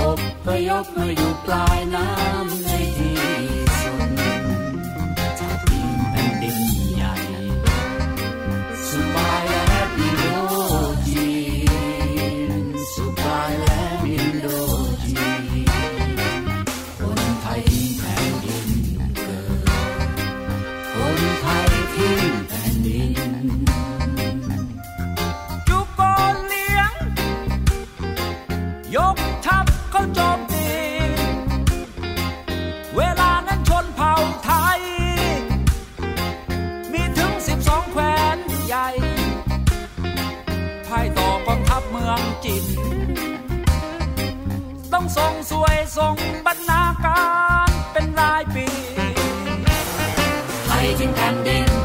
อบพยพมาอยู่ปลายน้ำ ส่งบรรณาการเป็นรายปีไทยทิ้งแผ่นดิน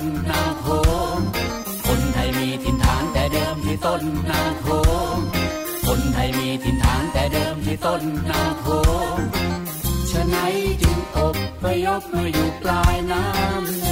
นนาโขคนไทยมีถิ่นฐานแต่เดิมที่ต้นนาโขงคนไทยมีถิ่นฐานแต่เดิมที่ต้นนาโขงฉะไหนจึงอบไปยพมาอยู่ปลายน้ำ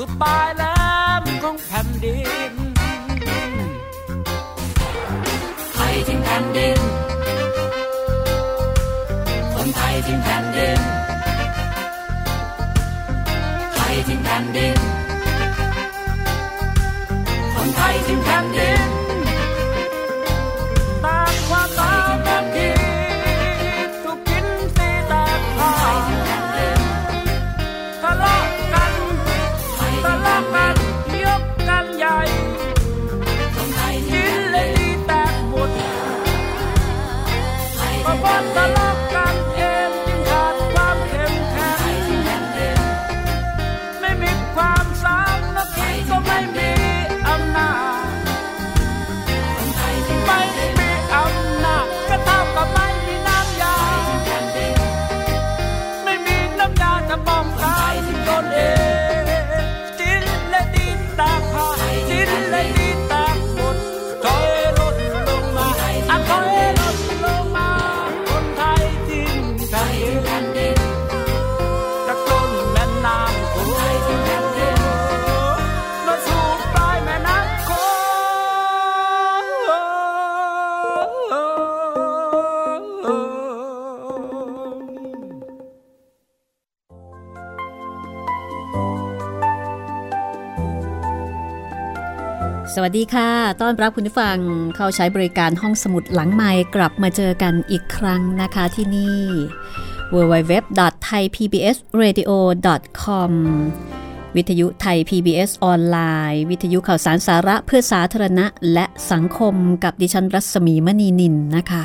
สุดปลายแหลมของแผ่นดินไทยทิ้งแผ่นดิน คนไทยทิ้งแผ่นดินไทยทิ้งแผ่นดิน วัสดีค่ะ ต้อนรับคุณผู้ฟังเข้าใช้บริการห้องสมุดหลังใหม่กลับมาเจอกันอีกครั้งนะคะที่นี่ www.thaipbsradio.com วิทยุไทย PBS ออนไลน์ วิทยุข่าวสารสาระเพื่อสาธารณะและสังคมกับดิฉันรัศมีมณีนินนะคะ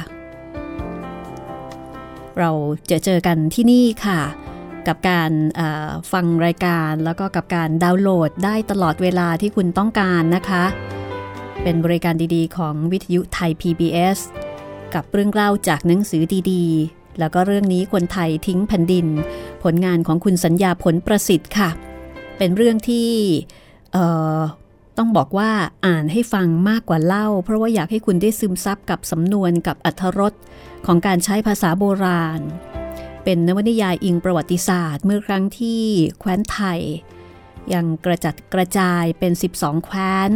เราจะเจอกันที่นี่ค่ะกับการฟังรายการแล้วก็กับการดาวน์โหลดได้ตลอดเวลาที่คุณต้องการนะคะ เป็นบริการดีๆ ของวิทยุไทย PBS กับเรื่องเล่าจากหนังสือดีๆ แล้วก็เรื่องนี้คนไทยทิ้งแผ่นดิน ผลงานของคุณสัญญาผลประสิทธิ์ค่ะ เป็นเรื่องที่ต้องบอกว่าอ่านให้ฟังมากกว่าเล่า เพราะว่าอยากให้คุณได้ซึมซับกับสำนวนกับอัธรสของการใช้ภาษาโบราณ เป็นนวนิยายอิงประวัติศาสตร์เมื่อครั้งที่แคว้นไทย ยังกระจัดกระจายเป็น 12 แคว้น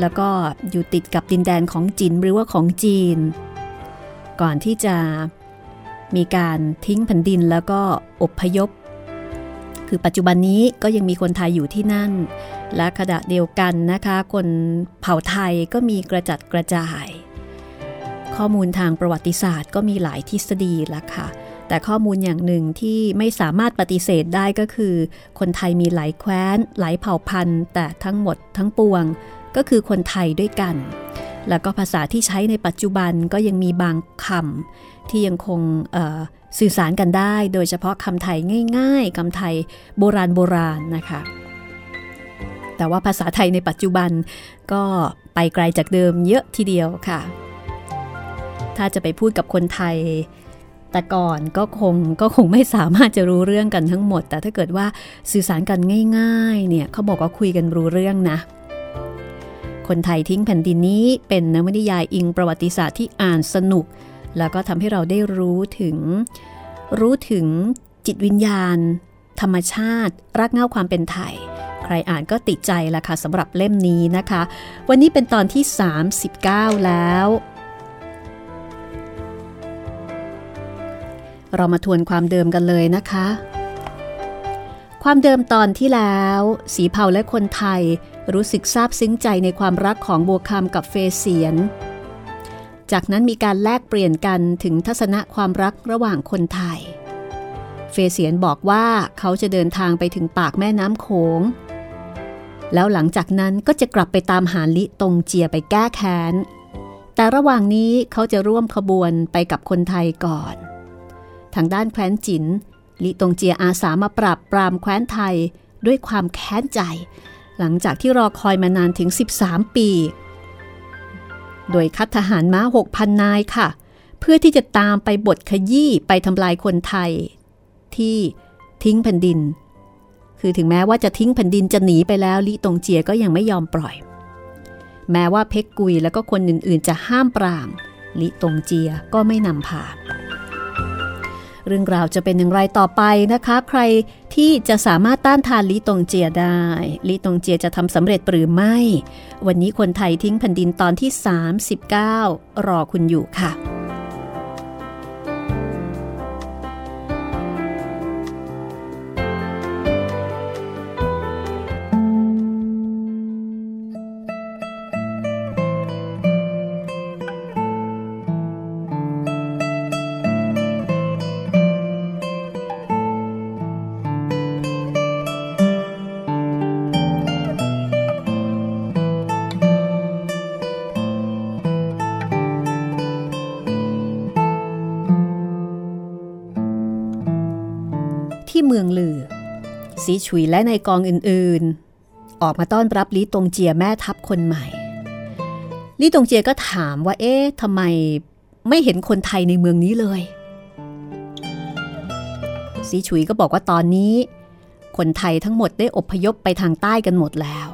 แล้วก็อยู่ติดกับดินแดนของจีนหรือว่าของจีน ก่อนที่จะมีการทิ้งแผ่นดินแล้วก็อบพยพ คือปัจจุบันนี้ก็ยังมีคนไทยอยู่ที่นั่น และขณะเดียวกันนะคะ คนเผ่าไทยก็มีกระจัดกระจาย ข้อมูลทางประวัติศาสตร์ก็มีหลายทฤษฎีละค่ะ แต่ข้อมูลอย่างหนึ่งที่ไม่สามารถปฏิเสธได้ก็คือ คนไทยมีหลายแคว้น หลายเผ่าพันธุ์ แต่ทั้งหมดทั้งปวง ก็คือคนไทยด้วยกัน แล้วก็ภาษาที่ใช้ในปัจจุบันก็ยังมีบางคำที่ยังคงสื่อสารกันได้ โดยเฉพาะคำไทยง่าย ๆคำไทยโบราณโบราณนะคะ แต่ว่าภาษาไทยในปัจจุบันก็ไปไกลจากเดิมเยอะทีเดียวค่ะ ถ้าจะไปพูดกับคนไทยแต่ก่อนก็คงก็คงไม่สามารถจะรู้เรื่องกันทั้งหมด แต่ถ้าเกิดว่าสื่อสารกันง่าย ๆ เนี่ยเขาบอกว่าคุยกันรู้เรื่องนะ คนไทยทิ้งแผ่นดินนี้เป็นนวนิยายอิงประวัติศาสตร์ที่อ่านสนุก แล้วก็ทำให้เราได้รู้ถึง รู้ถึงจิตวิญญาณ ธรรมชาติรักเงาความเป็นไทย ใครอ่านก็ติดใจละค่ะสำหรับเล่มนี้นะคะ วันนี้เป็นตอนที่ 39 แล้ว เรามาทวนความเดิมกันเลยนะคะ ความเดิมตอนที่แล้ว สีเผาและคนไทยรู้สึกซาบซึ้งใจในความรักของบัวคำกับเฟเสียน จากนั้นมีการแลกเปลี่ยนกันถึงทัศนะความรักระหว่างคนไทย เฟเสียนบอกว่าเขาจะเดินทางไปถึงปากแม่น้ำโขง แล้วหลังจากนั้นก็จะกลับไปตามหาลิตรงเจียไปแก้แค้น แต่ระหว่างนี้เขาจะร่วมขบวนไปกับคนไทยก่อน ทางด้านแคว้นจิน ลิตงเจียอาสามาปราบปรามแคว้นไทยด้วยความแค้นใจ หลังจากที่รอคอยมานานถึง 13 ปี โดยคัดทหารม้า 6,000 นายค่ะ เพื่อที่จะตามไปบทขยี้ไปทำลายคนไทย ที่ทิ้งแผ่นดิน คือถึงแม้ว่าจะทิ้งแผ่นดินจะหนีไปแล้วลิตงเจียก็ยังไม่ยอมปล่อย แม้ว่าเพ็กกุยแล้วก็คนอื่นๆ จะห้ามปรามลิตงเจียก็ไม่นำพา เรื่องราวจะเป็นอย่างไรต่อไปนะคะ ใครที่จะสามารถต้านทานลีตงเจียได้ลีตงเจียจะทำสำเร็จหรือไม่ วันนี้คนไทยทิ้งแผ่นดินตอนที่ 39 รอคุณอยู่ค่ะ สีฉุยและในกองอื่นๆ ออกมาต้อนรับลีตงเจียแม่ทัพคนใหม่ ลีตงเจียก็ถามว่าเอ๊ะทำไมไม่เห็นคนไทยในเมืองนี้เลย สีฉุยก็บอกว่าตอนนี้ คนไทยทั้งหมดได้อพยพไปทางใต้กันหมดแล้ว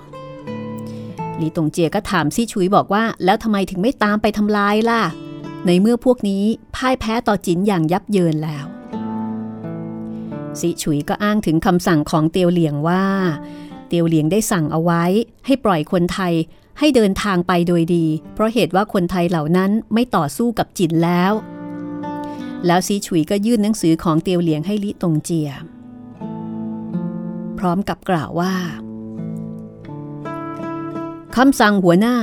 ลีตงเจียก็ถามซีฉุยบอกว่า แล้วทำไมถึงไม่ตามไปทำลายล่ะ ในเมื่อพวกนี้พ่ายแพ้ต่อจินอย่างยับเยินแล้ว ซิฉุยก็อ้างถึงคำสั่งของเตียวเหลียงว่า เตียวเหลียงได้สั่งเอาไว้ให้ปล่อยคนไทยให้เดินทางไปโดยดี เพราะเหตุว่าคนไทยเหล่านั้นไม่ต่อสู้กับจินแล้ว แล้วซีฉุยก็ยื่นหนังสือของเตียวเหลียงให้ลิตงเจีย พร้อมกับกล่าวว่าคำสั่งหัวหน้า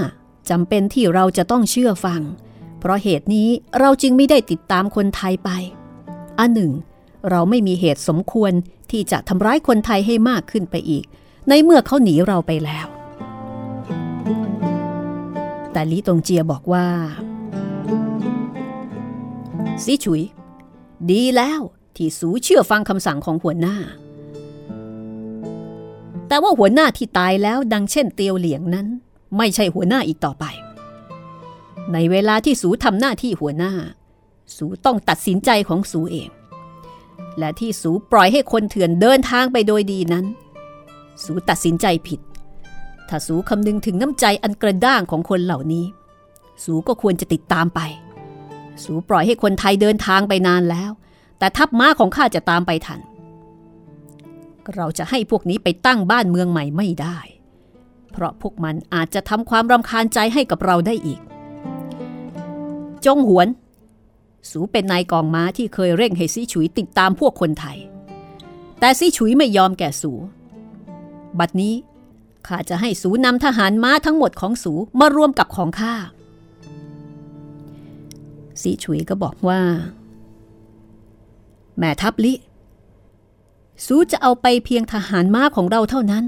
จำเป็นที่เราจะต้องเชื่อฟัง เพราะเหตุนี้เราจึงไม่ได้ติดตามคนไทยไป อันหนึ่ง เราไม่มีเหตุสมควรที่จะทำร้ายคนไทยให้มากขึ้นไปอีก ในเมื่อเขาหนีเราไปแล้ว แต่ลีตงเจียบอกว่าซีฉุย ดีแล้วที่สูเชื่อฟังคำสั่งของหัวหน้า แต่ว่าหัวหน้าที่ตายแล้วดังเช่นเตียวเหลียงนั้น ไม่ใช่หัวหน้าอีกต่อไป ในเวลาที่สูทำหน้าที่หัวหน้า สูต้องตัดสินใจของสูเอง และที่สูปล่อยให้คนเถื่อนเดินทางไปโดยดีนั้น สูตัดสินใจผิด ถ้าสูคำนึงถึงน้ำใจอันกระด้างของคนเหล่านี้ สูก็ควรจะติดตามไป สูปล่อยให้คนไทยเดินทางไปนานแล้ว แต่ทัพม้าของข้าจะตามไปทัน เราจะให้พวกนี้ไปตั้งบ้านเมืองใหม่ไม่ได้ เพราะพวกมันอาจจะทำความรำคาญใจให้กับเราได้อีก จงหวน สูเป็นนายกองม้าที่เคยเร่งให้ซีฉุยติดตามพวกคนไทย แต่ซีฉุยไม่ยอมแก่สู บัดนี้ข้าจะให้สูนำทหารม้าทั้งหมดของสูมารวมกับของข้าซีฉุยก็บอกว่า แม่ทัพลิ สูจะเอาไปเพียงทหารม้าของเราเท่านั้น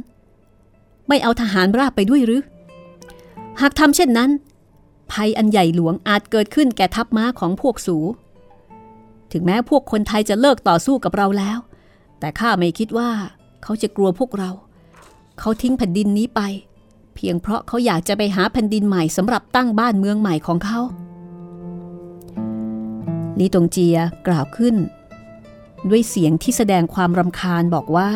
ไม่เอาทหารราบไปด้วยหรือ หากทำเช่นนั้น ภัยอันใหญ่หลวงอาจเกิดขึ้นแก่ทัพม้าของพวกสู ถึงแม้พวกคนไทยจะเลิกต่อสู้กับเราแล้ว แต่ข้าไม่คิดว่า เขาจะกลัวพวกเรา เขาทิ้งแผ่นดินนี้ไป เพียงเพราะเขาอยากจะไปหาแผ่นดินใหม่สำหรับตั้งบ้านเมืองใหม่ของเขาลีตงเจียกล่าวขึ้น ด้วยเสียงที่แสดงความรำคาญบอกว่า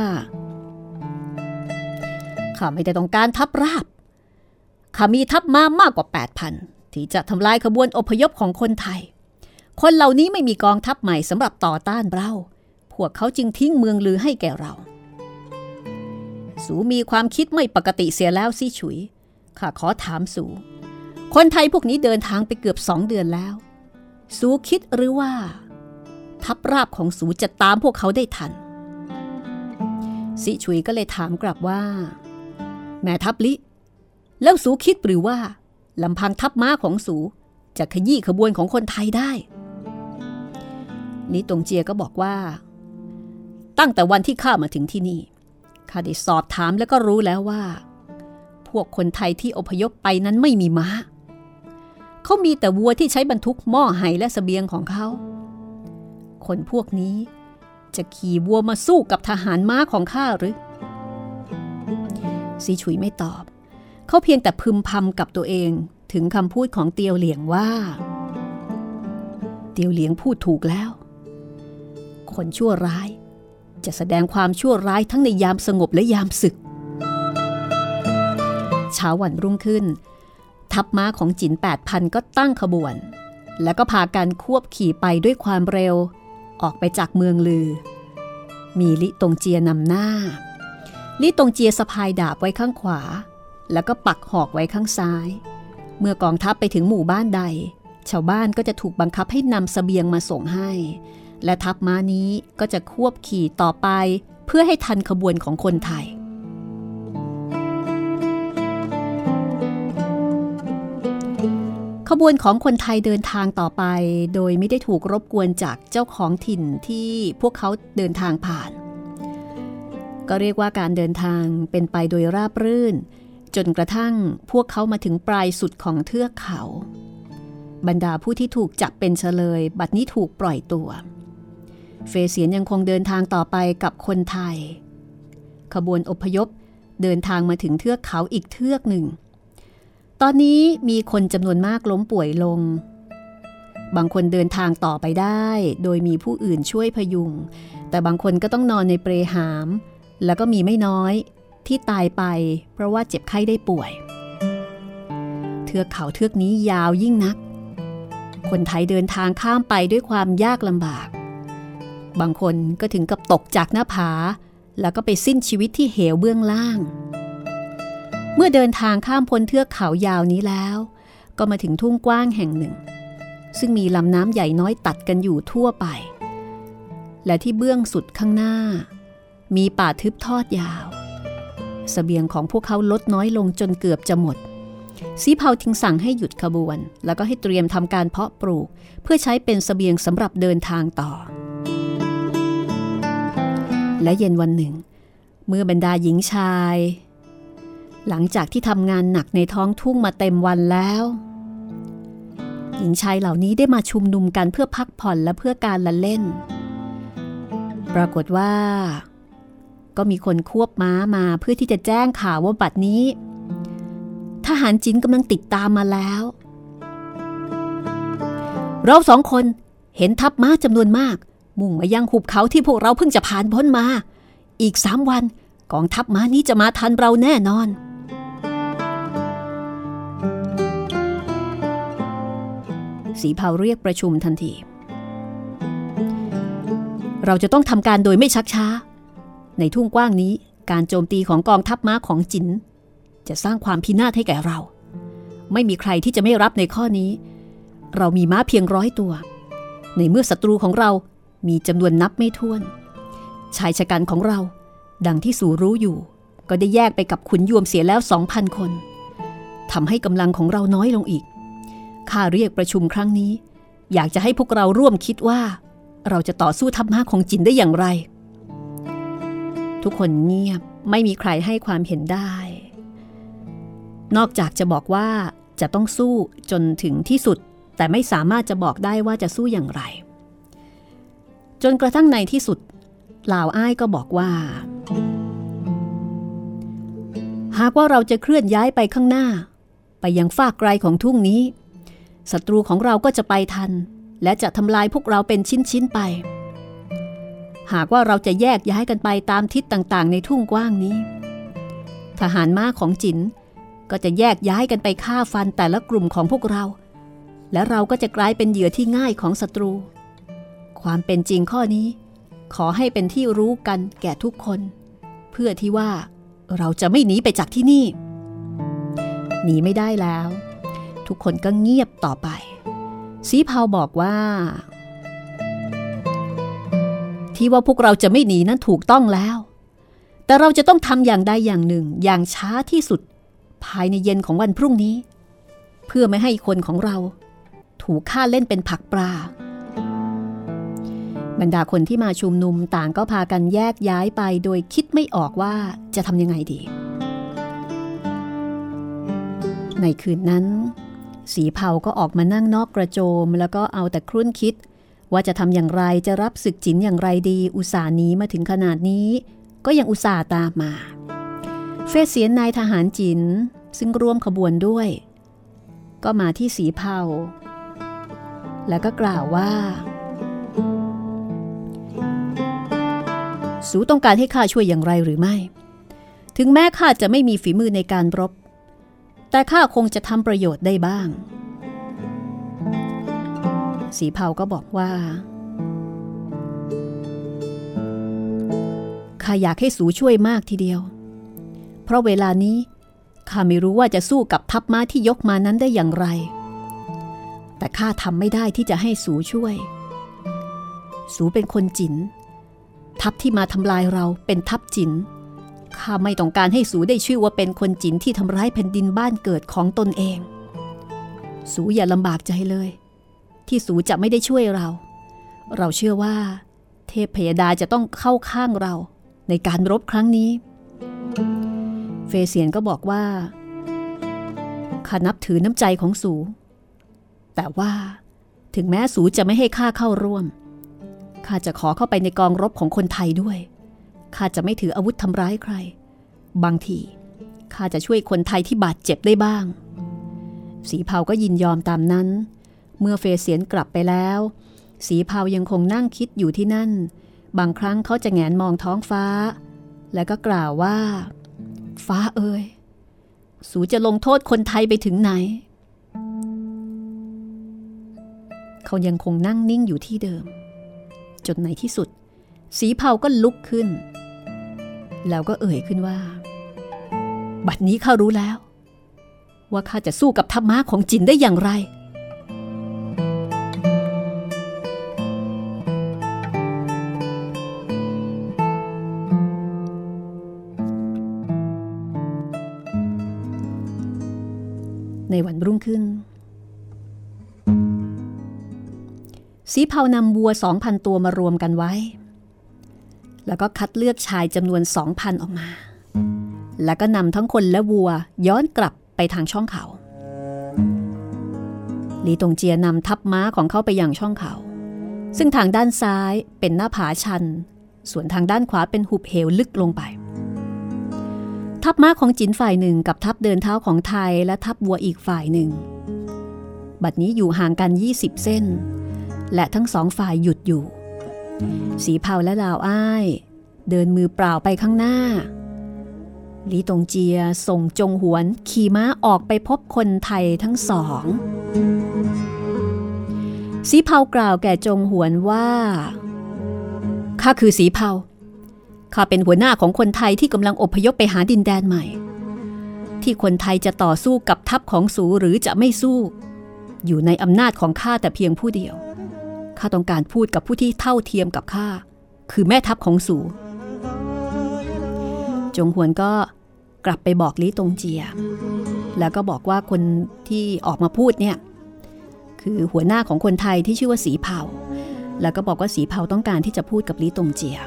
ข้าไม่ได้ต้องการทัพราบข้ามีทัพม้ามากกว่า 8,000 ที่จะทำลายขบวนอพยพของคนไทย คนเหล่านี้ไม่มีกองทัพใหม่สำหรับต่อต้านเรา พวกเขาจึงทิ้งเมืองลือให้แก่เรา สูมีความคิดไม่ปกติเสียแล้วสิฉุย ข้าขอถามสู คนไทยพวกนี้เดินทางไปเกือบสองเดือนแล้ว สูคิดหรือว่า ทัพราบของสูจะตามพวกเขาได้ทัน สิฉุยก็เลยถามกลับว่า แม่ทัพลิ แล้วสูคิดหรือว่า ลำพังทัพม้าของสูจะขยี้ขบวนของคนไทยได้ลิตงเจียก็บอกว่า ตั้งแต่วันที่ข้ามาถึงที่นี่ข้าได้สอบถามแล้วก็รู้แล้วว่า พวกคนไทยที่อพยพไปนั้นไม่มีม้า เขามีแต่วัวที่ใช้บรรทุกหม้อไหและสเสบียงของเขา คนพวกนี้จะขี่วัวมาสู้กับทหารม้าของข้าหรือซีฉุยไม่ตอบ เขาเพียงแต่พึมพำกับตัวเองถึงคำพูดของเตียวเหลียงว่า เตียวเหลียงพูดถูกแล้ว คนชั่วร้าย จะแสดงความชั่วร้ายทั้งในยามสงบและยามศึก เช้าวันรุ่งขึ้น ทัพม้าของจินแปดพันก็ตั้งขบวน แล้วก็พากันควบขี่ไปด้วยความเร็ว ออกไปจากเมืองลือ มีลิตงเจียนำหน้า ลิตงเจียสะพายดาบไว้ข้างขวา แล้วก็ปักหอกไว้ข้างซ้าย เมื่อกองทัพไปถึงหมู่บ้านใด ชาวบ้านก็จะถูกบังคับให้นำสเสบียงมาส่งให้ และทัพม้านี้ก็จะควบขี่ต่อไป เพื่อให้ทันขบวนของคนไทยขบวนของคนไทยเดินทางต่อไป โดยไม่ได้ถูกรบกวนจากเจ้าของถิ่นที่พวกเขาเดินทางผ่าน ก็เรียกว่าการเดินทางเป็นไปโดยราบรื่น จนกระทั่งพวกเขามาถึงปลายสุดของเทือกเขา บรรดาผู้ที่ถูกจับเป็นเฉลย บัดนี้ถูกปล่อยตัว เฟเสียนยังคงเดินทางต่อไปกับคนไทย ขบวนอพยพเดินทางมาถึงเทือกเขาอีกเทือกหนึ่ง ตอนนี้มีคนจำนวนมากล้มป่วยลง บางคนเดินทางต่อไปได้ โดยมีผู้อื่นช่วยพยุง แต่บางคนก็ต้องนอนในเปรหาม แล้วก็มีไม่น้อย ที่ตายไปเพราะว่าเจ็บไข้ได้ป่วย เทือกเขาเทือกนี้ยาวยิ่งนัก คนไทยเดินทางข้ามไปด้วยความยากลำบาก บางคนก็ถึงกับตกจากหน้าผา แล้วก็ไปสิ้นชีวิตที่เหวเบื้องล่าง เมื่อเดินทางข้ามพ้นเทือกเขายาวนี้แล้ว ก็มาถึงทุ่งกว้างแห่งหนึ่ง ซึ่งมีลำน้ำใหญ่น้อยตัดกันอยู่ทั่วไป และที่เบื้องสุดข้างหน้า มีป่าทึบทอดยาว สเสบียงของพวกเขาลดน้อยลงจนเกือบจะหมด สีเผาทิ้งสั่งให้หยุดขบวน แล้วก็ให้เตรียมทำการเพาะปลูก เพื่อใช้เป็นสเสบียงสำหรับเดินทางต่อ และเย็นวันหนึ่ง เมื่อบรรดาหญิงชาย หลังจากที่ทำงานหนักในท้องทุ่งมาเต็มวันแล้ว หญิงชายเหล่านี้ได้มาชุมนุมกันเพื่อพักผ่อนและเพื่อการละเล่น ปรากฏว่า ก็มีคนควบม้ามาเพื่อที่จะแจ้งข่าวว่าบัดนี้ ทหารจินกำลังติดตามมาแล้ว เราสองคนเห็นทัพม้าจำนวนมาก มุ่งมายังหุบเขาที่พวกเราเพิ่งจะผ่านพ้นมา อีกสามวันกองทัพม้านี้จะมาทันเราแน่นอนสีเผาเรียกประชุมทันที เราจะต้องทำการโดยไม่ชักช้า ในทุ่งกว้างนี้การโจมตีของกองทัพม้าของจิน จะสร้างความพินาศให้แก่เรา ไม่มีใครที่จะไม่รับในข้อนี้ เรามีม้าเพียงร้อยตัว ในเมื่อศัตรูของเรามีจำนวนนับไม่ถ้วน ชายชะกันของเรา ดังที่สูรู้อยู่ ก็ได้แยกไปกับขุนยวมเสียแล้วสองพันคนทำให้กำลังของเราน้อยลงอีกข้าเรียกประชุมครั้งนี้ อยากจะให้พวกเราร่วมคิดว่า เราจะต่อสู้ทัพม้าของจินได้อย่างไร ทุกคนเงียบไม่มีใครให้ความเห็นได้ นอกจากจะบอกว่าจะต้องสู้จนถึงที่สุด แต่ไม่สามารถจะบอกได้ว่าจะสู้อย่างไร จนกระทั่งในที่สุดลาวอ้ายก็บอกว่า หากว่าเราจะเคลื่อนย้ายไปข้างหน้า ไปยังฝากไกลของทุ่งนี้ศัตรูของเราก็จะไปทัน และจะทำลายพวกเราเป็นชิ้นๆไป หากว่าเราจะแยกย้ายกันไปตามทิศต่างๆ ในทุ่งกว้างนี้ ทหารม้าของจินก็จะแยกย้ายกันไปฆ่าฟันแต่ละกลุ่มของพวกเรา และเราก็จะกลายเป็นเหยื่อที่ง่ายของศัตรู ความเป็นจริงข้อนี้ ขอให้เป็นที่รู้กันแก่ทุกคน เพื่อที่ว่าเราจะไม่หนีไปจากที่นี่ หนีไม่ได้แล้ว ทุกคนก็เงียบต่อไปสีเผาบอกว่า ที่ว่าพวกเราจะไม่หนีนั้นถูกต้องแล้ว แต่เราจะต้องทำอย่างใดอย่างหนึ่งอย่างช้าที่สุด ภายในเย็นของวันพรุ่งนี้ เพื่อไม่ให้คนของเรา ถูกฆ่าเล่นเป็นผักปลาบรรดาคนที่มาชุมนุมต่างก็พากันแยกย้ายไปโดยคิดไม่ออกว่าจะทำยังไงดี ในคืนนั้น สีเผาก็ออกมานั่งนอกกระโจม แล้วก็เอาแต่ครุ่นคิด ว่าจะทำอย่างไรจะรับศึกจินอย่างไรดี อุตส่าห์นี้มาถึงขนาดนี้ ก็ยังอุตส่าห์ตามมา เฟสเสียนนายทหารจินซึ่งร่วมขบวนด้วย ก็มาที่สีเผาแล้วก็กล่าวว่า สูต้องการให้ข้าช่วยอย่างไรหรือไม่ ถึงแม้ข้าจะไม่มีฝีมือในการรบ แต่ข้าคงจะทำประโยชน์ได้บ้าง สีเผาก็บอกว่าข้าอยากให้สูช่วยมากทีเดียว เพราะเวลานี้ข้าไม่รู้ว่าจะสู้กับทัพม้าที่ยกมานั้นได้อย่างไร แต่ข้าทำไม่ได้ที่จะให้สูช่วย สูเป็นคนจินทัพที่มาทำลายเราเป็นทัพจินข้าไม่ต้องการให้สูได้ชื่อว่าเป็นคนจินที่ทำร้ายแผ่นดินบ้านเกิดของตนเอง สูอย่าลำบากใจเลย ที่สูจะไม่ได้ช่วยเรา เราเชื่อว่า เทพพยดาจะต้องเข้าข้างเราในการรบครั้งนี้ เฟเซียนก็บอกว่าข้านับถือน้ำใจของสู แต่ว่าถึงแม้สูจะไม่ให้ข้าเข้าร่วม ข้าจะขอเข้าไปในกองรบของคนไทยด้วย ข้าจะไม่ถืออาวุธทำร้ายใคร บางทีข้าจะช่วยคนไทยที่บาดเจ็บได้บ้าง สีเผาก็ยินยอมตามนั้น เมื่อเฟเซียนกลับไปแล้ว สีเผายังคงนั่งคิดอยู่ที่นั่น บางครั้งเขาจะแงนมองท้องฟ้า แล้วก็กล่าวว่า ฟ้าเอ่ยสูจะลงโทษคนไทยไปถึงไหน เขายังคงนั่งนิ่งอยู่ที่เดิม จนในที่สุด สีเผาก็ลุกขึ้น แล้วก็เอ่ยขึ้นว่า บัดนี้ข้ารู้แล้ว ว่าข้าจะสู้กับธรรมะของจินได้อย่างไร ในวันรุ่งขึ้น สีเผานำวัวสองพันตัวมารวมกันไว้ แล้วก็คัดเลือกชายจำนวนสองพันออกมา แล้วก็นำทั้งคนและวัวย้อนกลับไปทางช่องเขาลีตงเจียนำทัพม้าของเขาไปยังช่องเขา ซึ่งทางด้านซ้ายเป็นหน้าผาชัน ส่วนทางด้านขวาเป็นหุบเหวลึกลงไป ทัพม้าของจินฝ่ายหนึ่งกับทัพเดินเท้าของไทยและทัพวัวอีกฝ่ายหนึ่ง บัดนี้อยู่ห่างกัน 20 เส้น และทั้งสองฝ่ายหยุดอยู่ สีเผาและดาวอ้าย เดินมือเปล่าไปข้างหน้าลีตงเจียส่งจงหวนขี่ม้าออกไปพบคนไทยทั้งสอง สีเผากล่าวแก่จงหวนว่าข้าคือสีเผา ข้าเป็นหัวหน้าของคนไทยที่กำลังอพยพไปหาดินแดนใหม่ ที่คนไทยจะต่อสู้กับทัพของสูหรือจะไม่สู้ อยู่ในอำนาจของข้าแต่เพียงผู้เดียวข้าต้องการพูดกับผู้ที่เท่าเทียมกับข้าคือแม่ทัพของสูจงหวนก็กลับไปบอกลิตงเจีย แล้วก็บอกว่าคนที่ออกมาพูดเนี่ยคือหัวหน้าของคนไทยที่ชื่อว่าสีเผาแล้วก็บอกว่าสีเผาต้องการที่จะพูดกับลีตงเจีย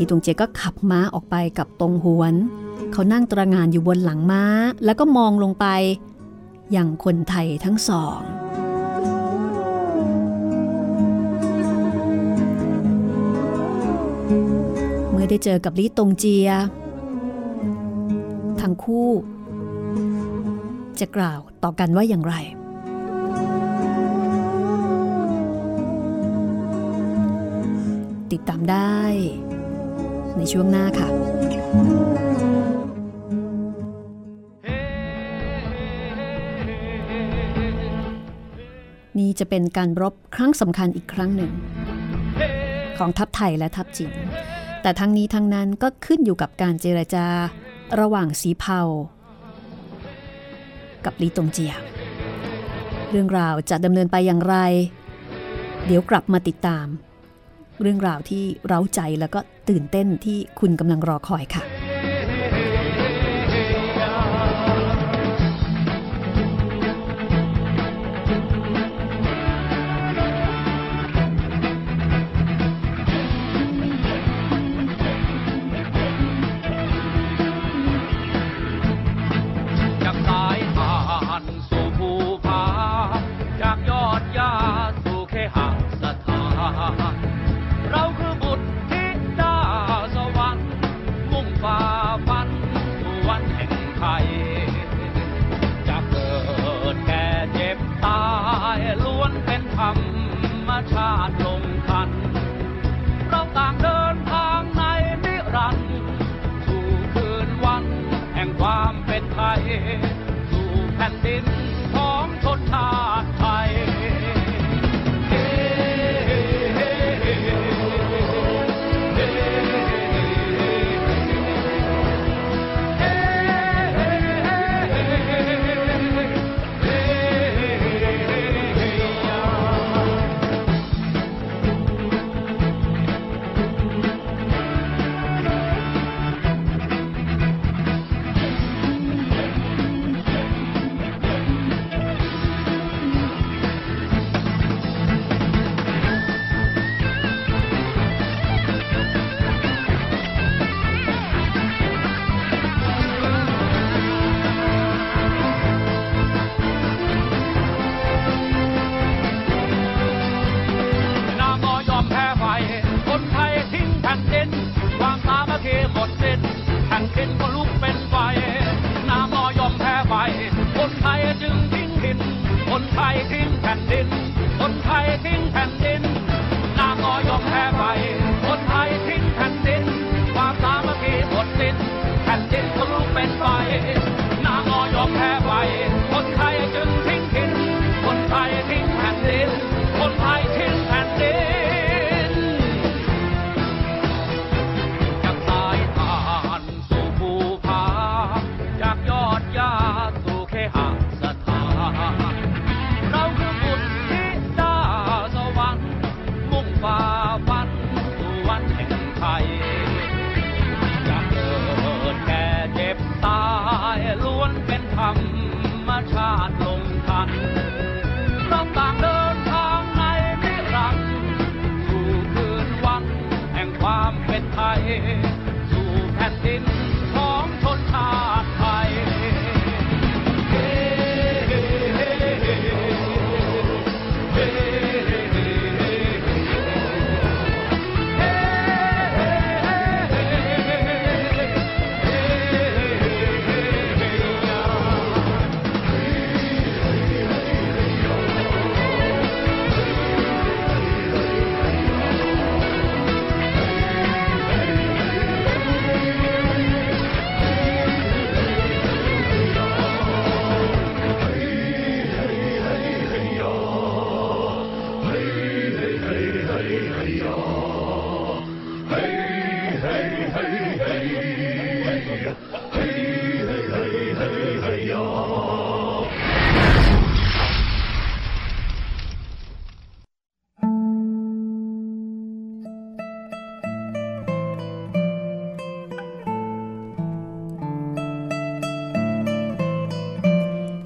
ลีตงเจก็ขับม้าออกไปกับตงหวน เขานั่งตระงานอยู่บนหลังม้า แล้วก็มองลงไป อย่างคนไทยทั้งสอง เมื่อได้เจอกับลีตงเจีย ทั้งคู่ จะกล่าวต่อกันว่าอย่างไรติดตามได้ ในช่วงหน้าค่ะ นี่จะเป็นการรบครั้งสำคัญอีกครั้งหนึ่ง ของทัพไทยและทัพจีนแต่ทั้งนี้ทั้งนั้นก็ขึ้นอยู่กับการเจรจาระหว่างสีเผากับลีตงเจีย เรื่องราวจะดำเนินไปอย่างไร เดี๋ยวกลับมาติดตาม เรื่องราวที่เร้าใจแล้วก็ตื่นเต้นที่คุณกำลังรอคอยค่ะ รรมชาติลงทัน เราต่างเดินทางในนิรันดร์สู่คืนวัน แห่งความเป็นไทย สู่แผ่นดิน ทยทิ้งแผ่นดิน คนไทยทิ้งแผ่นดินนางอยอมแพ้ไป คนไทยทิ้งแผ่นดิน ความสามัคคีหมดสิ้นแผ่นดินทะลุเป็นไฟนางอยอมแพ้ไป คนไทยจึงทิ้งทิ้นคนไทยทิ้งแผ่นดิน คนไทยทิ้ง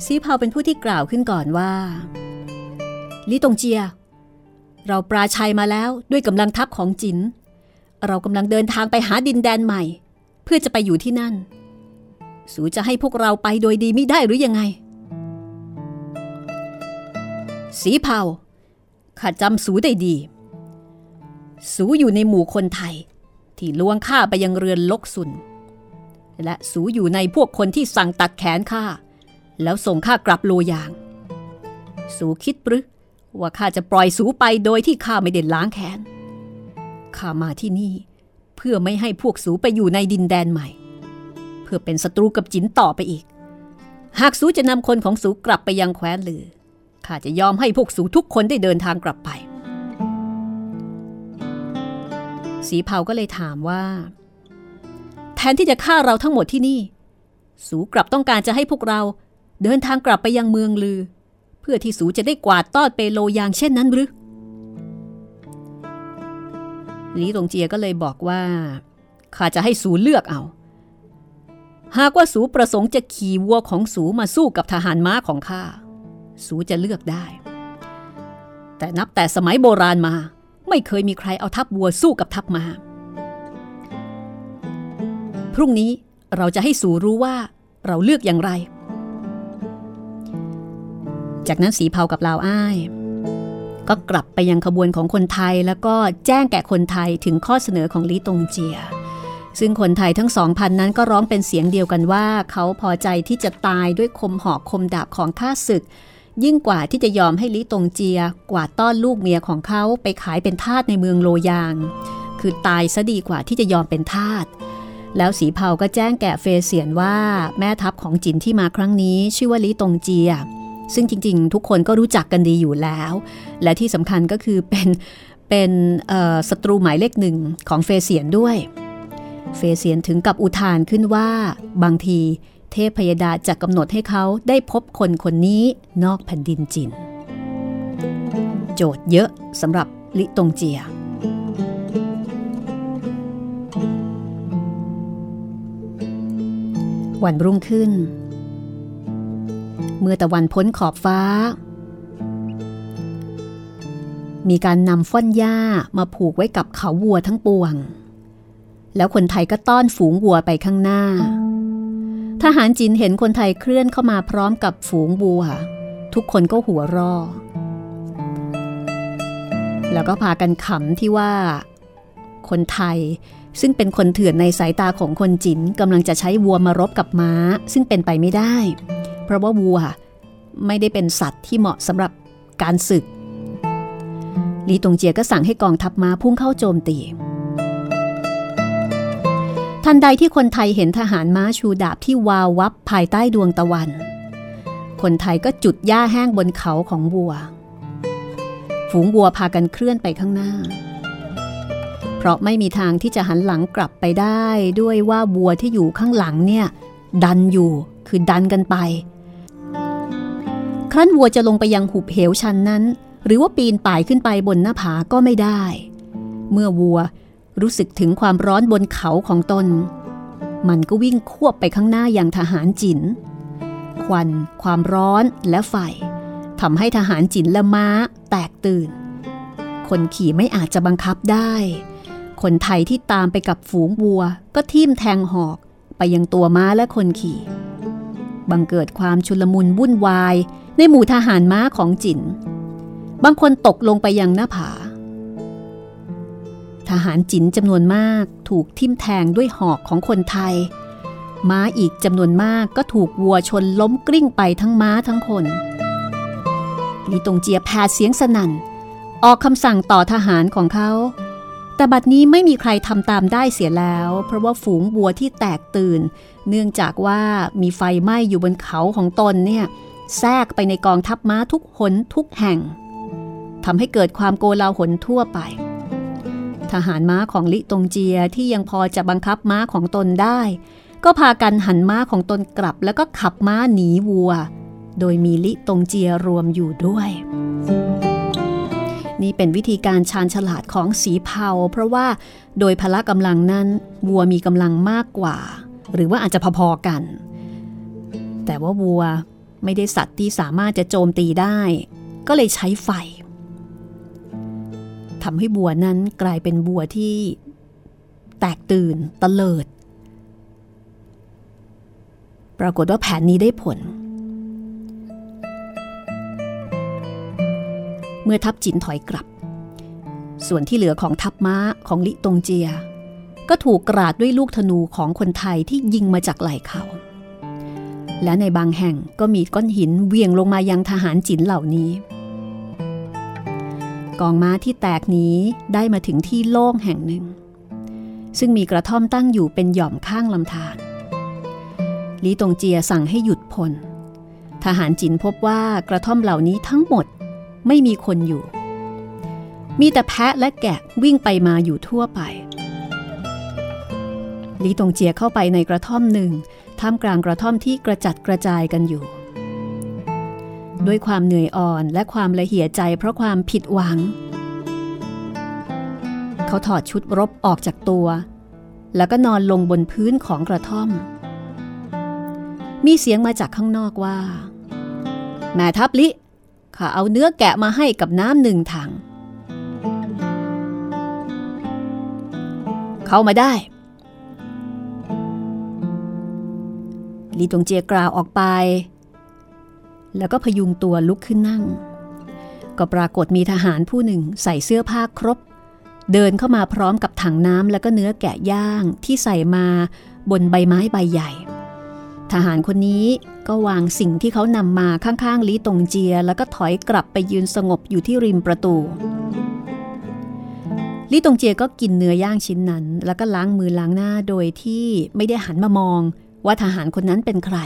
ซีเผาเป็นผู้ที่กล่าวขึ้นก่อนว่าลิตงเจีย เราปราชัยมาแล้วด้วยกำลังทัพของจิน เรากำลังเดินทางไปหาดินแดนใหม่ เพื่อจะไปอยู่ที่นั่น สูจะให้พวกเราไปโดยดีไม่ได้หรือยังไง สีเผาข้าจำสูได้ดี สูอยู่ในหมู่คนไทย ที่ลวงข้าไปยังเรือนลกสุน และสูอยู่ในพวกคนที่สั่งตัดแขนข้า แล้วส่งข้ากลับโลยาง สูคิดปรึว่าข้าจะปล่อยสูไปโดยที่ข้าไม่ได้ล้างแค้นข้ามาที่นี่ เพื่อไม่ให้พวกสูไปอยู่ในดินแดนใหม่ เพื่อเป็นศัตรูกับจินต่อไปอีก หากสูจะนำคนของสูกลับไปยังแคว้นลือข้าจะยอมให้พวกสูทุกคนได้เดินทางกลับไป สีเผาก็เลยถามว่า แทนที่จะฆ่าเราทั้งหมดที่นี่ สูกลับต้องการจะให้พวกเรา เดินทางกลับไปยังเมืองลือ เพื่อที่สูจะได้กวาดต้อนเปโลยางเช่นนั้นหรือลีตงเจียก็เลยบอกว่าข้าจะให้สูเลือกเอา หากว่าสูประสงค์จะขี่วัวของสูมาสู้กับทหารม้าของข้าสูจะเลือกได้ แต่นับแต่สมัยโบราณมา ไม่เคยมีใครเอาทัพวัวสู้กับทัพมา้าพรุ่งนี้เราจะให้สูรู้ว่าเราเลือกอย่างไร จากนั้นสีเผากับลาวอ้าย ก็กลับไปยังขบวนของคนไทยแล้วก็แจ้งแก่คนไทยถึงข้อเสนอของลีตงเจีย ซึ่งคนไทยทั้งสองพันนั้นก็ร้องเป็นเสียงเดียวกันว่า เขาพอใจที่จะตายด้วยคมหอกคมดาบของข้าศึก ยิ่งกว่าที่จะยอมให้ลีตงเจีย กวาดต้อนลูกเมียของเขาไปขายเป็นทาสในเมืองโลยาง คือตายซะดีกว่าที่จะยอมเป็นทาสแล้วสีเผาก็แจ้งแก่เฟเสียนว่าแม่ทัพของจินที่มาครั้งนี้ ชื่อว่าลีตงเจีย ซึ่งจริง ๆ ทุกคนก็รู้จักกันดีอยู่แล้ว และที่สำคัญก็คือเป็นเป็นศัตรูหมายเลขหนึ่งของเฟเสียนด้วย เฟเสียนถึงกับอุทานขึ้นว่าบางทีเทพพยดาจะกำหนดให้เขาได้พบคนคนนี้นอกแผ่นดินจินโจทย์เยอะสำหรับลิตงเจีย วันรุ่งขึ้น เมื่อตะวันพ้นขอบฟ้า มีการนำฟ้อนหญ้ามาผูกไว้กับเขาวัวทั้งปวง แล้วคนไทยก็ต้อนฝูงวัวไปข้างหน้า ทหารจีนเห็นคนไทยเคลื่อนเข้ามาพร้อมกับฝูงวัว ทุกคนก็หัวรอแล้วก็พากันขำที่ว่า คนไทยซึ่งเป็นคนเถื่อนในสายตาของคนจินกำลังจะใช้วัวมารบกับม้า ซึ่งเป็นไปไม่ได้ เพราะว่าวัวไม่ได้เป็นสัตว์ที่เหมาะสำหรับการศึกลีตงเจียก็สั่งให้กองทัพม้าพุ่งเข้าโจมตี ทันใดที่คนไทยเห็นทหารม้าชูดาบที่วาววับภายใต้ดวงตะวัน คนไทยก็จุดหญ้าแห้งบนเขาของวัว ฝูงวัวพากันเคลื่อนไปข้างหน้า เพราะไม่มีทางที่จะหันหลังกลับไปได้ด้วยว่าวัวที่อยู่ข้างหลังเนี่ยดันอยู่คือดันกันไป ครั้นวัวจะลงไปยังหุบเหวชันนั้น หรือว่าปีนป่ายขึ้นไปบนหน้าผาก็ไม่ได้ เมื่อวัวรู้สึกถึงความร้อนบนเขาของตน มันก็วิ่งควบไปข้างหน้าอย่างทหารจินควัน ความร้อนและไฟทำให้ทหารจินและม้าแตกตื่น คนขี่ไม่อาจจะบังคับได้คคนไทยที่ตามไปกับฝูงวัว ก็ทิ่มแทงหอกไปยังตัวม้าและคนขี่ บังเกิดความชุลมุนวุ่นวาย ในหมู่ทหารม้าของจิน บางคนตกลงไปยังหน้าผา ทหารจินจำนวนมากถูกทิ่มแทงด้วยหอกของคนไทย ม้าอีกจำนวนมากก็ถูกวัวชนล้มกลิ้งไปทั้งม้าทั้งคนลีตงเจียแผดเสียงสนั่น ออกคำสั่งต่อทหารของเขา แต่บัดนี้ไม่มีใครทำตามได้เสียแล้ว เพราะว่าฝูงวัวที่แตกตื่น เนื่องจากว่ามีไฟไหม้อยู่บนเขาของตนเนี่ย แทรกไปในกองทัพม้าทุกหนทุกแห่งทำให้เกิดความโกลาหลทั่วไป ทหารม้าของลิตงเจียที่ยังพอจะบังคับม้าของตนได้ ก็พากันหันม้าของตนกลับแล้วก็ขับม้าหนีวัว โดยมีลิตงเจียรวมอยู่ด้วย นี่เป็นวิธีการชาญฉลาดของสีเผาเพราะว่าโดยพละกำลังนั้นวัวมีกำลังมากกว่า หรือว่าอาจจะพอๆกัน แต่ว่าวัว ไม่ได้สัตว์ที่สามารถจะโจมตีได้ ก็เลยใช้ไฟทำให้บัวนั้นกลายเป็นบัวที่แตกตื่นตะเลิด ปรากฏว่าแผนนี้ได้ผล เมื่อทัพจินถอยกลับ ส่วนที่เหลือของทัพม้าของลิตงเจีย ก็ถูกกราดด้วยลูกธนูของคนไทยที่ยิงมาจากไหล่เขา และในบางแห่งก็มีก้อนหินเวียงลงมายังทหารจินเหล่านี้ กองม้าที่แตกนี้ได้มาถึงที่โล่งแห่งหนึ่ง ซึ่งมีกระท่อมตั้งอยู่เป็นหย่อมข้างลำธารลีตงเจียสั่งให้หยุดพล ทหารจินพบว่ากระท่อมเหล่านี้ทั้งหมดไม่มีคนอยู่ มีแต่แพะและแกะวิ่งไปมาอยู่ทั่วไปลีตงเจียเข้าไปในกระท่อมหนึ่ง ท่ามกลางกระท่อมที่กระจัดกระจายกันอยู่ ด้วยความเหนื่อยอ่อนและความละเหี่ยใจเพราะความผิดหวัง เขาถอดชุดรบออกจากตัว แล้วก็นอนลงบนพื้นของกระท่อม มีเสียงมาจากข้างนอกว่า แม่ทัพลิข้าเอาเนื้อแกะมาให้กับน้ำหนึ่งถัง เข้ามาได้ ลีตงเจียกล่าวออกไป แล้วก็พยุงตัวลุกขึ้นนั่ง ก็ปรากฏมีทหารผู้หนึ่งใส่เสื้อผ้าครบ เดินเข้ามาพร้อมกับถังน้ำแล้วก็เนื้อแกะย่างที่ใส่มาบนใบไม้ใบใหญ่ ทหารคนนี้ก็วางสิ่งที่เขานำมาข้างๆลีตงเจีย แล้วก็ถอยกลับไปยืนสงบอยู่ที่ริมประตูลีตงเจียก็กินเนื้อย่างชิ้นนั้น แล้วก็ล้างมือล้างหน้าโดยที่ไม่ได้หันมามอง ว่าทหารคนนั้นเป็นใคร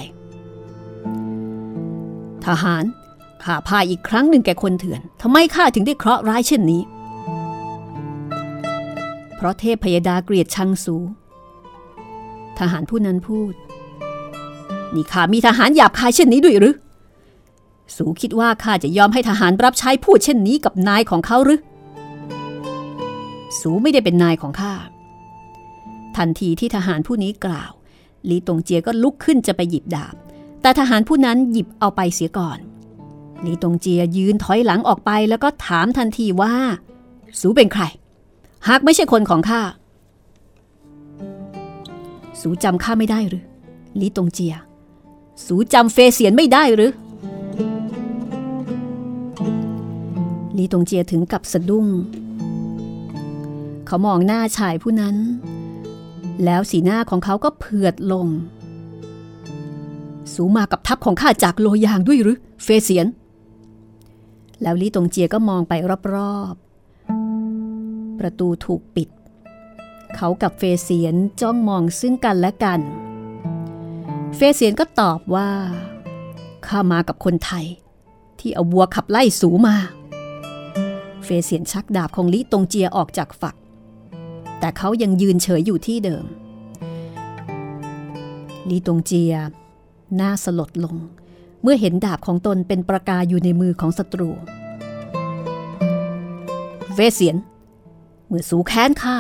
ทหารข้าพาอีกครั้งหนึ่งแก่คนเถื่อนทำไมข้าถึงได้เคราะห์ร้ายเช่นนี้ เพราะเทพพยดาเกลียดชังสู ทหารผู้นั้นพูด นี่ข้ามีทหารหยาบคายเช่นนี้ด้วยหรือ สูคิดว่าข้าจะยอมให้ทหารรับใช้พูดเช่นนี้กับนายของเขาหรือ สูไม่ได้เป็นนายของข้า ทันทีที่ทหารผู้นี้กล่าว ลีตงเจียก็ลุกขึ้นจะไปหยิบดาบ แต่ทหารผู้นั้นหยิบเอาไปเสียก่อนลีตงเจียยืนถอยหลังออกไปแล้วก็ถามทันทีว่า สูเป็นใคร หากไม่ใช่คนของข้า สูจำข้าไม่ได้หรือลีตงเจีย สูจำเฟเสียนไม่ได้หรือลีตงเจียถึงกับสะดุ้ง เขามองหน้าชายผู้นั้น แล้วสีหน้าของเขาก็เผือดลง สูมากับทัพของข้าจากโลยางด้วยหรือ เฟเสียน แล้วลีตงเจียก็มองไปรอบๆ ประตูถูกปิด เขากับเฟเสียนจ้องมองซึ่งกันและกัน เฟเสียนก็ตอบว่าข้ามากับคนไทย ที่เอาวัวขับไล่สูมา เฟเสียนชักดาบของลิตงเจียออกจากฝัก แต่เขายังยืนเฉยอยู่ที่เดิม ลีตงเจีย หน้าสลดลง เมื่อเห็นดาบของตนเป็นประกาอยู่ในมือของศัตรูเฟเสียน เมื่อสูแค้นข้า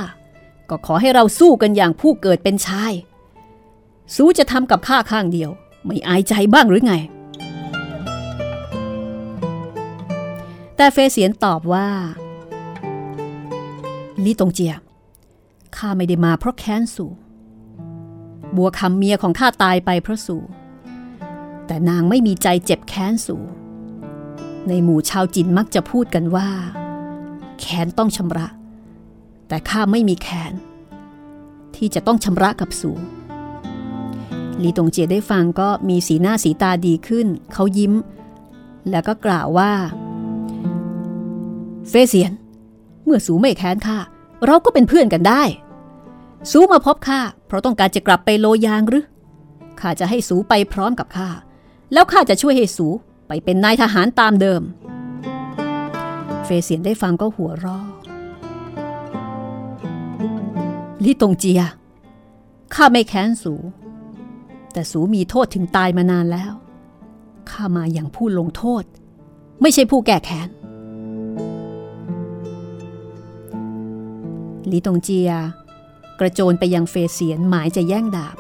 ก็ขอให้เราสู้กันอย่างผู้เกิดเป็นชาย สูจะทำกับข้าข้างเดียว ไม่อายใจบ้างหรือไง แต่เฟเสียนตอบว่า ลีตงเจีย ข้าไม่ได้มาเพราะแค้นสูบัวคำเมียของข้าตายไปเพราะสูแต่นางไม่มีใจเจ็บแค้นสูในหมู่ชาวจินมักจะพูดกันว่า แค้นต้องชำระ แต่ข้าไม่มีแค้นที่จะต้องชำระกับสูลีตงเจียได้ฟังก็มีสีหน้าสีตาดีขึ้น เขายิ้ม แล้วก็กล่าวว่า เฟเซียน เมื่อสูไม่แค้นข้า เราก็เป็นเพื่อนกันได้ สูมาพบข้าเพราะต้องการจะกลับไปโลยางหรือข้าจะให้สูไปพร้อมกับข้าแล้วข้าจะช่วยให้สูไปเป็นนายทหารตามเดิม เฟเซียนได้ฟังก็หัวเราะ ลีตงเจียข้าไม่แค้นสู แต่สูมีโทษถึงตายมานานแล้วข้ามาอย่างผู้ลงโทษ ไม่ใช่ผู้แก้แค้น ลีตงเจีย กระโจนไปยังเฟเสียนหมายจะแย่งดาบ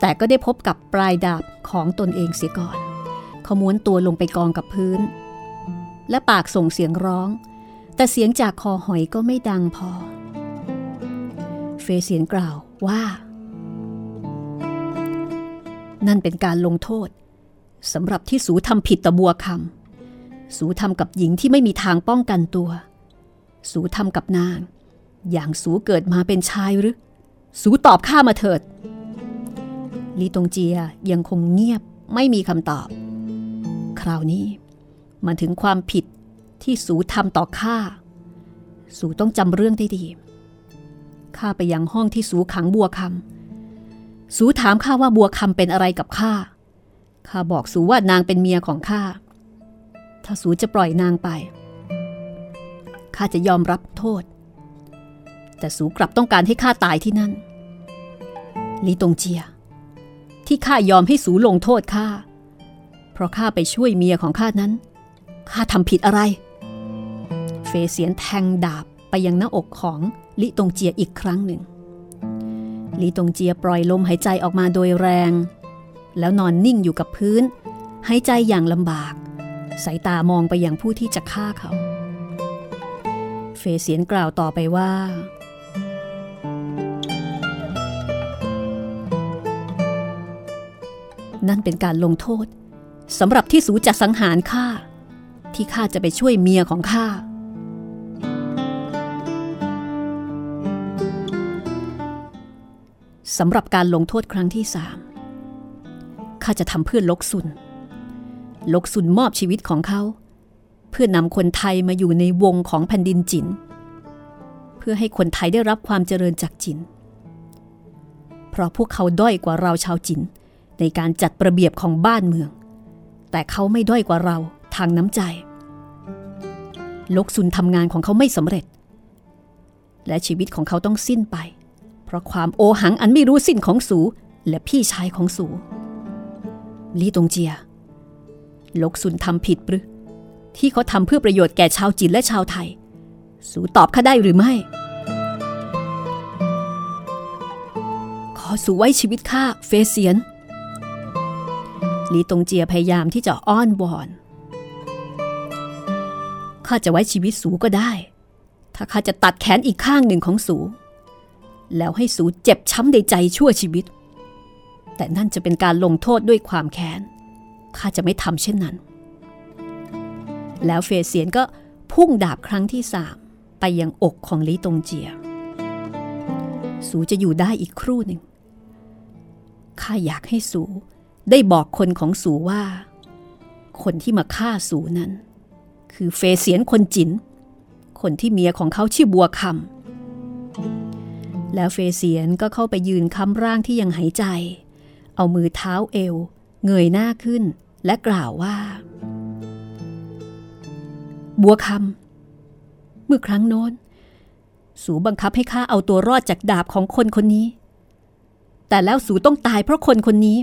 แต่ก็ได้พบกับปลายดาบของตนเองเสียก่อนเขาม้วนตัวลงไปกองกับพื้น และปากส่งเสียงร้อง แต่เสียงจากคอหอยก็ไม่ดังพอ เฟเสียนกล่าวว่า นั่นเป็นการลงโทษสำหรับที่สูทำผิดต่อบัวคำสูทำกับหญิงที่ไม่มีทางป้องกันตัว สูทำกับนาง อย่างสูเกิดมาเป็นชายหรือ สูตอบข้ามาเถิด ลีตงเจียยังคงเงียบไม่มีคำตอบ คราวนี้มันถึงความผิดที่สูทำต่อข้า สูต้องจำเรื่องได้ดี ข้าไปยังห้องที่สูขังบัวคำ สูถามข้าว่าบัวคำเป็นอะไรกับข้า ข้าบอกสูว่านางเป็นเมียของข้า ถ้าสูจะปล่อยนางไป ข้าจะยอมรับโทษ แต่สูกลับต้องการให้ข้าตายที่นั่นลีตงเจีย ที่ข้ายอมให้สูลงโทษข้าเพราะข้าไปช่วยเมียของข้านั้นข้าทำผิดอะไร เฟเสียนแทงดาบไปยังหน้าอกของลิตงเจียอีกครั้งหนึ่งลิตงเจียปล่อยลมหายใจออกมาโดยแรง แล้วนอนนิ่งอยู่กับพื้น หายใจอย่างลำบาก สายตามองไปยังผู้ที่จะฆ่าเขา เฟเสียนกล่าวต่อไปว่า นั่นเป็นการลงโทษสำหรับที่สูจะสังหารข้าที่ข้าจะไปช่วยเมียของข้าสำหรับการลงโทษครั้งที่สามข้าจะทำเพื่อลกซุน ลกซุนมอบชีวิตของเขา เพื่อนำคนไทยมาอยู่ในวงของแผ่นดินจิน เพื่อให้คนไทยได้รับความเจริญจากจิน เพราะพวกเขาด้อยกว่าเราชาวจิน ในการจัดระเบียบของบ้านเมือง แต่เขาไม่ด้อยกว่าเราทางน้ำใจ ลกซุนทำงานของเขาไม่สำเร็จ และชีวิตของเขาต้องสิ้นไป เพราะความโอหังอันไม่รู้สิ้นของสู และพี่ชายของสูลี่ตงเจีย ลกซุนทำผิดหรือที่เขาทำเพื่อประโยชน์แก่ชาวจีนและชาวไทย สูตอบข้าได้หรือไม่ ขอสูไว้ชีวิตข้าเฟเซียน ลีตงเจียพยายามที่จะอ้อนวอนข้าจะไว้ชีวิตสูก็ได้ ถ้าข้าจะตัดแขนอีกข้างหนึ่งของสู แล้วให้สูเจ็บช้ำในใจชั่วชีวิต แต่นั่นจะเป็นการลงโทษด้วยความแค้น ข้าจะไม่ทำเช่นนั้น แล้วเฟเซียนก็พุ่งดาบครั้งที่สามไปยังอกของลีตงเจีย สูจะอยู่ได้อีกครู่หนึ่ง ข้าอยากให้สู ได้บอกคนของสูว่า คนที่มาฆ่าสูนั้น คือเฟเซียนคนจิน คนที่เมียของเขาชื่อบัวคำแล้วเฟเซียนก็เข้าไปยืนค้ำร่างที่ยังหายใจ เอามือเท้าเอว เงยหน้าขึ้นและกล่าวว่า บัวคำเมื่อครั้งโน้น สูบังคับให้ข้าเอาตัวรอดจากดาบของคนคนนี้ แต่แล้วสูต้องตายเพราะคนคนนี้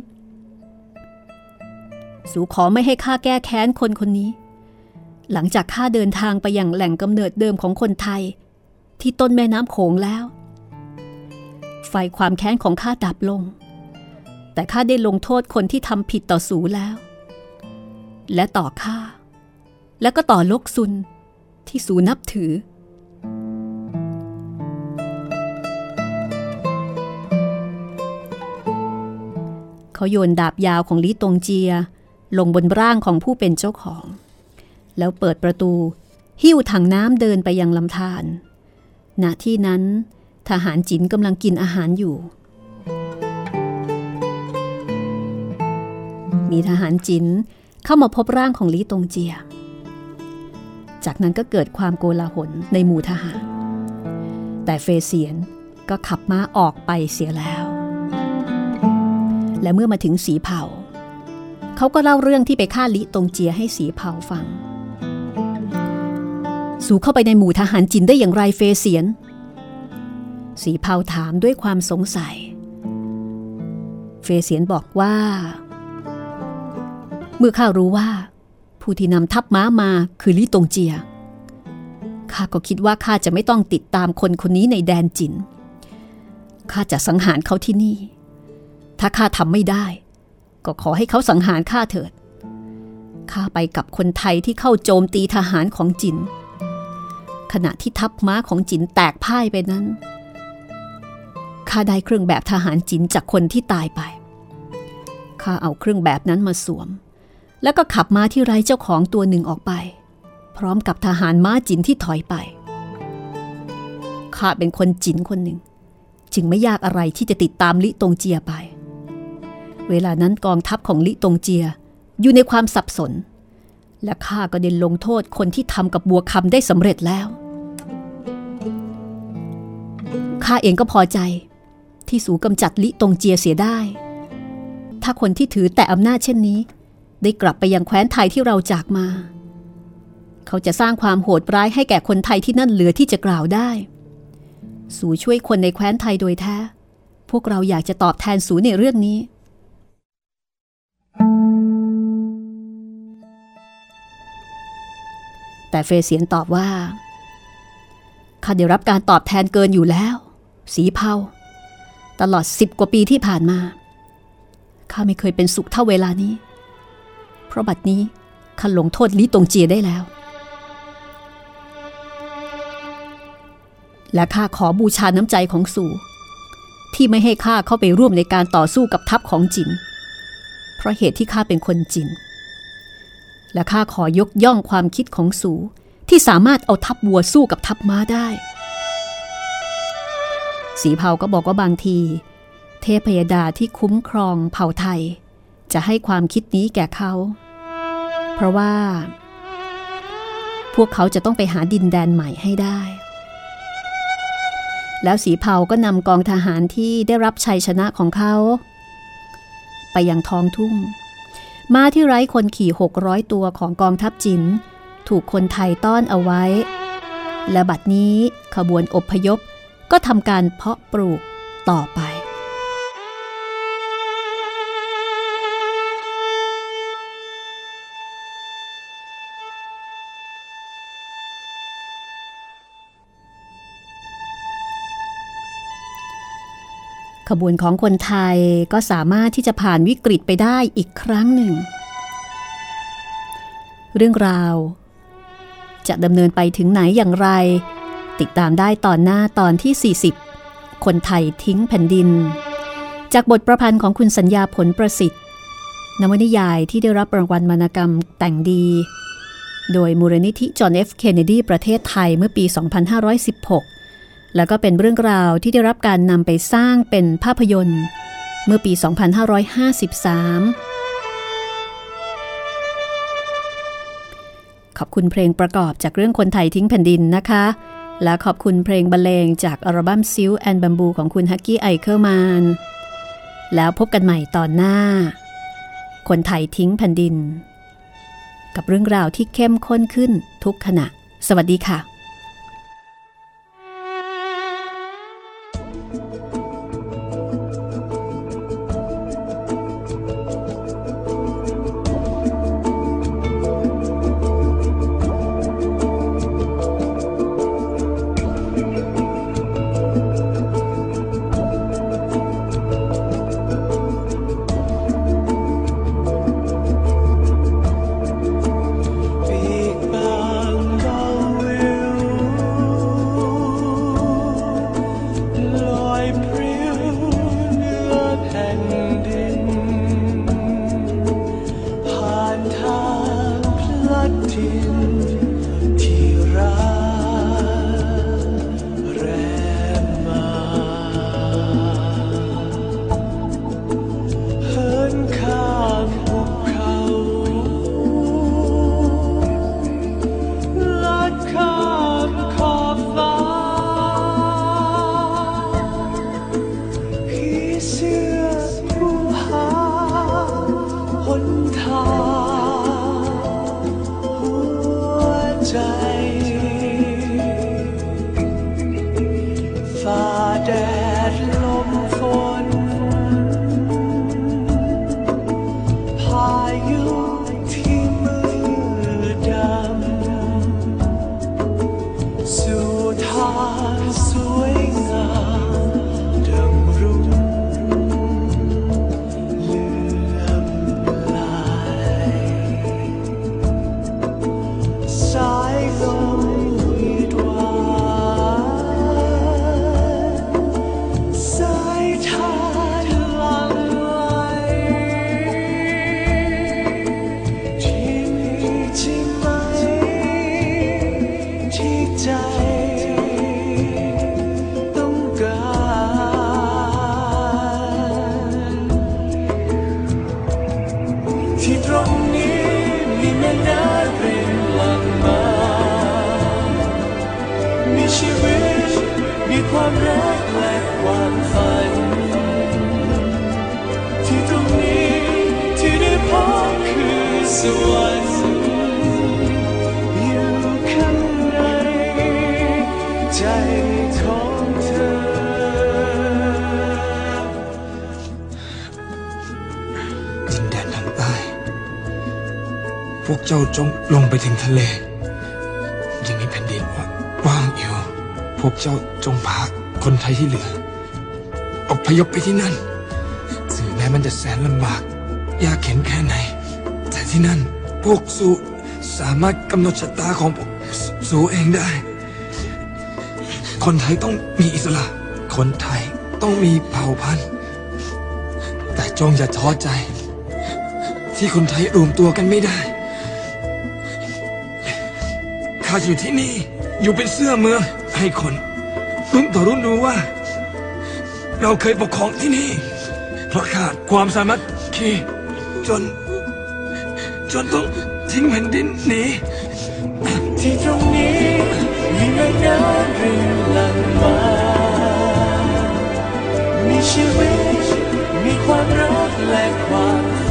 สูขอไม่ให้ข้าแก้แค้นคนคนนี้ หลังจากข้าเดินทางไปอย่างแหล่งกำเนิดเดิมของคนไทย ที่ต้นแม่น้ำโขงแล้ว ไฟความแค้นของข้าดับลง แต่ข้าได้ลงโทษคนที่ทำผิดต่อสูแล้ว และต่อข้า และก็ต่อลกซุนที่สูนับถือเขาโยนดาบยาวของลี่ตงเจีย ลงบนร่างของผู้เป็นเจ้าของ แล้วเปิดประตู หิ้วถังน้ำเดินไปยังลำธารณที่นั้น ทหารจินกำลังกินอาหารอยู่ มีทหารจินเข้ามาพบร่างของลีตงเจีย จากนั้นก็เกิดความโกลาหลในหมู่ทหาร แต่เฟเซียนก็ขับม้าออกไปเสียแล้ว และเมื่อมาถึงสีเผา เขาก็เล่าเรื่องที่ไปฆ่าลีตงเจียให้สีเผาฟัง สูเข้าไปในหมู่ทหารจินได้อย่างไรเฟเซียน สีเผาถามด้วยความสงสัย เฟเซียนบอกว่า เมื่อข้ารู้ว่า ผู้ที่นำทัพม้ามาคือลิตงเจียข้าก็คิดว่าข้าจะไม่ต้องติดตามคนคนนี้ในแดนจินข้าจะสังหารเขาที่นี่ ถ้าข้าทำไม่ได้ ก็ขอให้เขาสังหารข้าเถิด ข้าไปกับคนไทยที่เข้าโจมตีทหารของจิน ขณะที่ทัพม้าของจินแตกพ่ายไปนั้น ข้าได้เครื่องแบบทหารจินจากคนที่ตายไป ข้าเอาเครื่องแบบนั้นมาสวม แล้วก็ขับม้าที่ไร้เจ้าของตัวหนึ่งออกไป พร้อมกับทหารม้าจินที่ถอยไป ข้าเป็นคนจินคนหนึ่ง จึงไม่ยากอะไรที่จะติดตามลิตงเจียไป เวลานั้นกองทัพของลิตงเจีย อยู่ในความสับสน และข้าก็เดินลงโทษคนที่ทำกับบัวคำได้สำเร็จแล้วข้าเองก็พอใจ ที่สูกำจัดลิตงเจียเสียได้ ถ้าคนที่ถือแต่อำนาจเช่นนี้ ได้กลับไปยังแคว้นไทยที่เราจากมา เขาจะสร้างความโหดร้ายให้แก่คนไทยที่นั่นเหลือที่จะกล่าวได้ สูช่วยคนในแคว้นไทยโดยแท้ พวกเราอยากจะตอบแทนสูในเรื่องนี้ แต่เฟเสียนตอบว่า ข้าได้รับการตอบแทนเกินอยู่แล้ว สีเผาตลอดสิบกว่าปีที่ผ่านมา ข้าไม่เคยเป็นสุขเท่าเวลานี้ เพราะบัดนี้ข้าหลงโทษลิตงเจียได้แล้ว และข้าขอบูชาน้ำใจของสู่ ที่ไม่ให้ข้าเข้าไปร่วมในการต่อสู้กับทัพของจิน เพราะเหตุที่ข้าเป็นคนจิน และข้าขอยกย่องความคิดของสู ที่สามารถเอาทัพวัวสู้กับทัพม้าได้ สีเผาก็บอกว่าบางที เทพยดาที่คุ้มครองเผ่าไทย จะให้ความคิดนี้แก่เขา เพราะว่า พวกเขาจะต้องไปหาดินแดนใหม่ให้ได้ แล้วสีเผาก็นำกองทหารที่ได้รับชัยชนะของเขา ไปยังท้องทุ่ง ม้าที่ไร้คนขี่ 600 ตัวของกองทัพจิน ถูกคนไทยต้อนเอาไว้ และบัดนี้ขบวนอบพยพก็ทำการเพาะปลูกต่อไป ขบวนของคนไทยก็สามารถที่จะผ่านวิกฤตไปได้อีกครั้งหนึ่ง เรื่องราว จะดำเนินไปถึงไหนอย่างไร ติดตามได้ตอนหน้าตอนที่ 40 คนไทยทิ้งแผ่นดิน จากบทประพันธ์ของคุณสัญญาผลประสิทธิ์นวนิยายที่ได้รับรางวัลวรรณกรรมแต่งดี โดยมูลนิธิจอห์นเอฟเคนเนดีประเทศไทยเมื่อปี 2516 แล้วก็เป็นเรื่องราวที่ได้รับการนำไปสร้างเป็นภาพยนตร์ เมื่อปี 2553 ขอบคุณเพลงประกอบจากเรื่องคนไทยทิ้งแผ่นดินนะคะ และขอบคุณเพลงบรรเลงจากอัลบั้ม Silk and Bamboo ของคุณ Hucky Eichelmann แล้วพบกันใหม่ตอนหน้า คนไทยทิ้งแผ่นดิน กับเรื่องราวที่เข้มข้นขึ้นทุกขณะ สวัสดีค่ะ ดินแดนทางใต้ พวกเจ้าจงลงไปถึงทะเล ยังมีแผ่นดินว่างอยู่ พวกเจ้าจงพาคนไทยที่เหลืออพยพไปที่นั่นถึงแม้มันจะแสนลำบาก ยากเข็นแค่ไหน ที่นั่น พวกสูสามารถกำหนดชะตาของพวกสูเองได้ คนไทยต้องมีอิสระ คนไทยต้องมีเผ่าพันธุ์ แต่จงอย่าท้อใจ ที่คนไทยรวมตัวกันไม่ได้ข้าอยู่ที่นี่อยู่เป็นเสื้อเมืองให้คนรุ่นต่อรุ่นรู้ว่า เราเคยปกครองที่นี่ เพราะขาดความสามัคคีจน จนต้องทิ้งแผ่นดินหนีที่ตรงนี้มีแม่น้ำรินหลั่งมามีชีวิต มีความรักและความ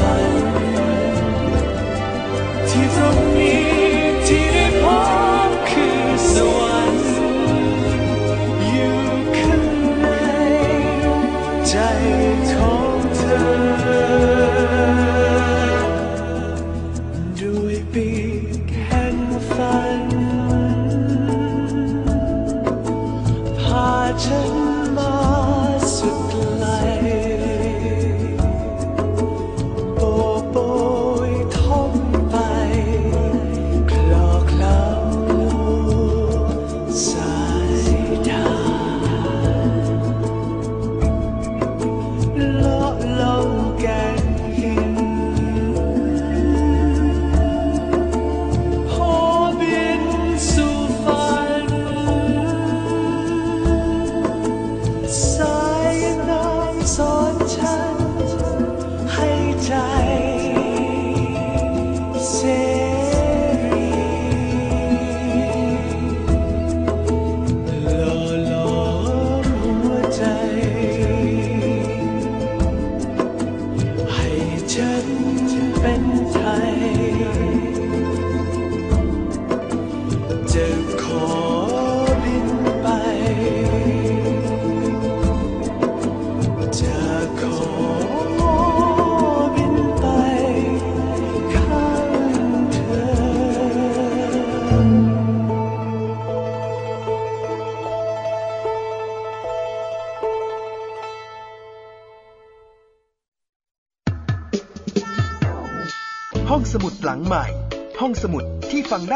พ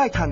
khai